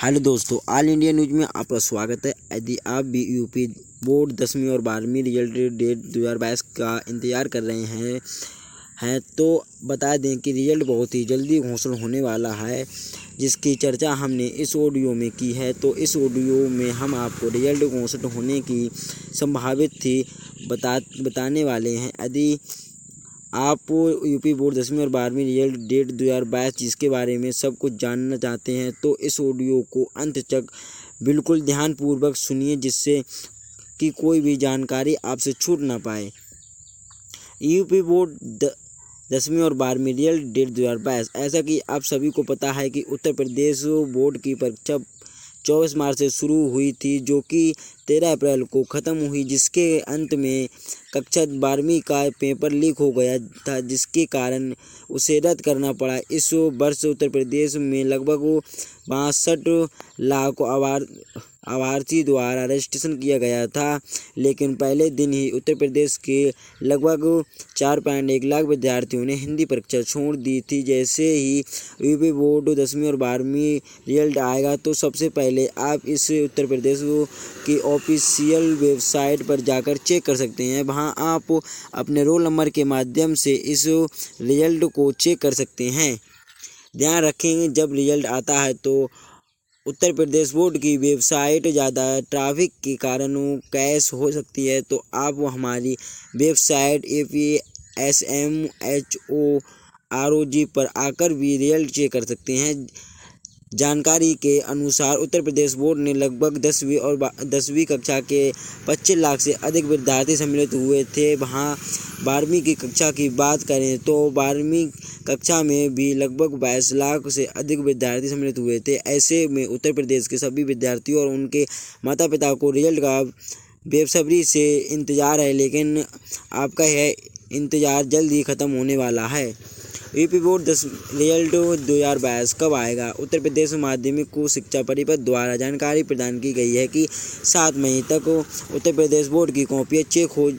Hello दोस्तों all India news में आपका स्वागत है। यदि आप भी यूपी बोर्ड दसवीं और बारहवीं रिज़ल्ट डेट दो हज़ार बाईस का इंतज़ार कर रहे हैं हैं तो बता दें कि रिज़ल्ट बहुत ही जल्दी घोषणा होने वाला है, जिसकी चर्चा हमने इस ऑडियो में की है। तो इस ऑडियो में हम आपको रिज़ल्ट घोषणा होने की संभावित थी बता, बताने वाले हैं। यदि आप यूपी बोर्ड दसवीं और बारहवीं रिज़ल्ट डेट दो हज़ार बाईस, जिसके बारे में सब कुछ जानना चाहते हैं तो इस ऑडियो को अंत तक बिल्कुल ध्यानपूर्वक सुनिए, जिससे कि कोई भी जानकारी आपसे छूट ना पाए। यूपी बोर्ड दसवीं और बारहवीं रिज़ल्ट डेट दो हज़ार बाईस। ऐसा कि आप सभी को पता है कि उत्तर प्रदेश बोर्ड की परीक्षा चौबीस मार्च से शुरू हुई थी, जो कि तेरह अप्रैल को ख़त्म हुई, जिसके अंत में कक्षा बारहवीं का पेपर लीक हो गया था, जिसके कारण उसे रद्द करना पड़ा। इस वर्ष उत्तर प्रदेश में लगभग बासठ लाख आवार आवार्थी द्वारा रजिस्ट्रेशन किया गया था, लेकिन पहले दिन ही उत्तर प्रदेश के लगभग चार पॉइंट एक लाख विद्यार्थियों ने हिंदी परीक्षा छोड़ दी थी। जैसे ही यूपी बोर्ड दसवीं और बारहवीं रिज़ल्ट आएगा तो सबसे पहले आप इस उत्तर प्रदेश की ऑफिशियल वेबसाइट पर जाकर चेक कर सकते हैं। वहाँ आप अपने रोल नंबर के माध्यम से इस रिज़ल्ट को चेक कर सकते हैं। ध्यान रखेंगे जब रिज़ल्ट आता है तो उत्तर प्रदेश बोर्ड की वेबसाइट ज़्यादा ट्रैफ़िक के कारण कैश हो सकती है तो आप हमारी website A P S M H O R O G पर आकर भी रियल चेक कर सकते हैं। जानकारी के अनुसार उत्तर प्रदेश बोर्ड ने लगभग दसवीं और दसवीं कक्षा के पच्चीस लाख से अधिक विद्यार्थी सम्मिलित हुए थे। वहाँ बारहवीं की कक्षा की बात करें तो बारहवीं कक्षा में भी लगभग बाईस लाख से अधिक विद्यार्थी सम्मिलित हुए थे। ऐसे में उत्तर प्रदेश के सभी विद्यार्थियों और उनके माता पिता को रिज़ल्ट का बेसब्री से इंतज़ार है, लेकिन आपका यह इंतज़ार जल्द ही ख़त्म होने वाला है। यूपी बोर्ड दस रिज़ल्ट दो हज़ार बाईस कब आएगा? उत्तर प्रदेश माध्यमिक को शिक्षा परिषद द्वारा जानकारी प्रदान की गई है कि सात मई तक उत्तर प्रदेश बोर्ड की कॉपियाँ चेक हो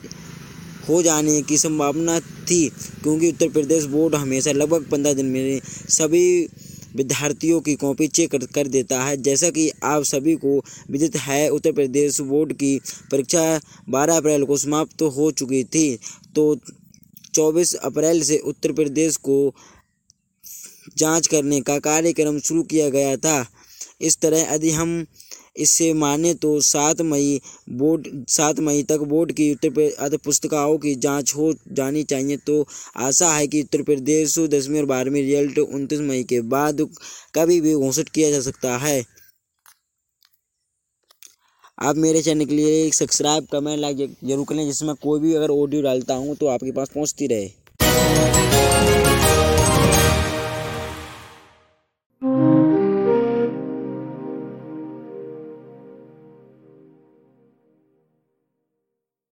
हो जाने की संभावना थी क्योंकि उत्तर प्रदेश बोर्ड हमेशा लगभग पंद्रह दिन में सभी विद्यार्थियों की कॉपी चेक कर, देता है। जैसा कि आप सभी को विदित है उत्तर प्रदेश बोर्ड की परीक्षा 12 अप्रैल को समाप्त तो हो चुकी थी तो चौबीस अप्रैल से उत्तर प्रदेश को जाँच करने का कार्यक्रम शुरू किया गया था। इस तरह यदि हम इससे माने तो सात मई बोर्ड, सात मई तक बोर्ड की उत्तर पुस्तिकाओं की जाँच हो जानी चाहिए। तो आशा है कि उत्तर प्रदेश दसवीं और बारहवीं रिज़ल्ट उनतीस मई के बाद कभी भी घोषित किया जा सकता है। आप मेरे चैनल के लिए एक सब्सक्राइब, कमेंट, लाइक ज़रूर करें, जिसमें कोई भी अगर ऑडियो डालता हूँ तो आपके पास पहुँचती रहे।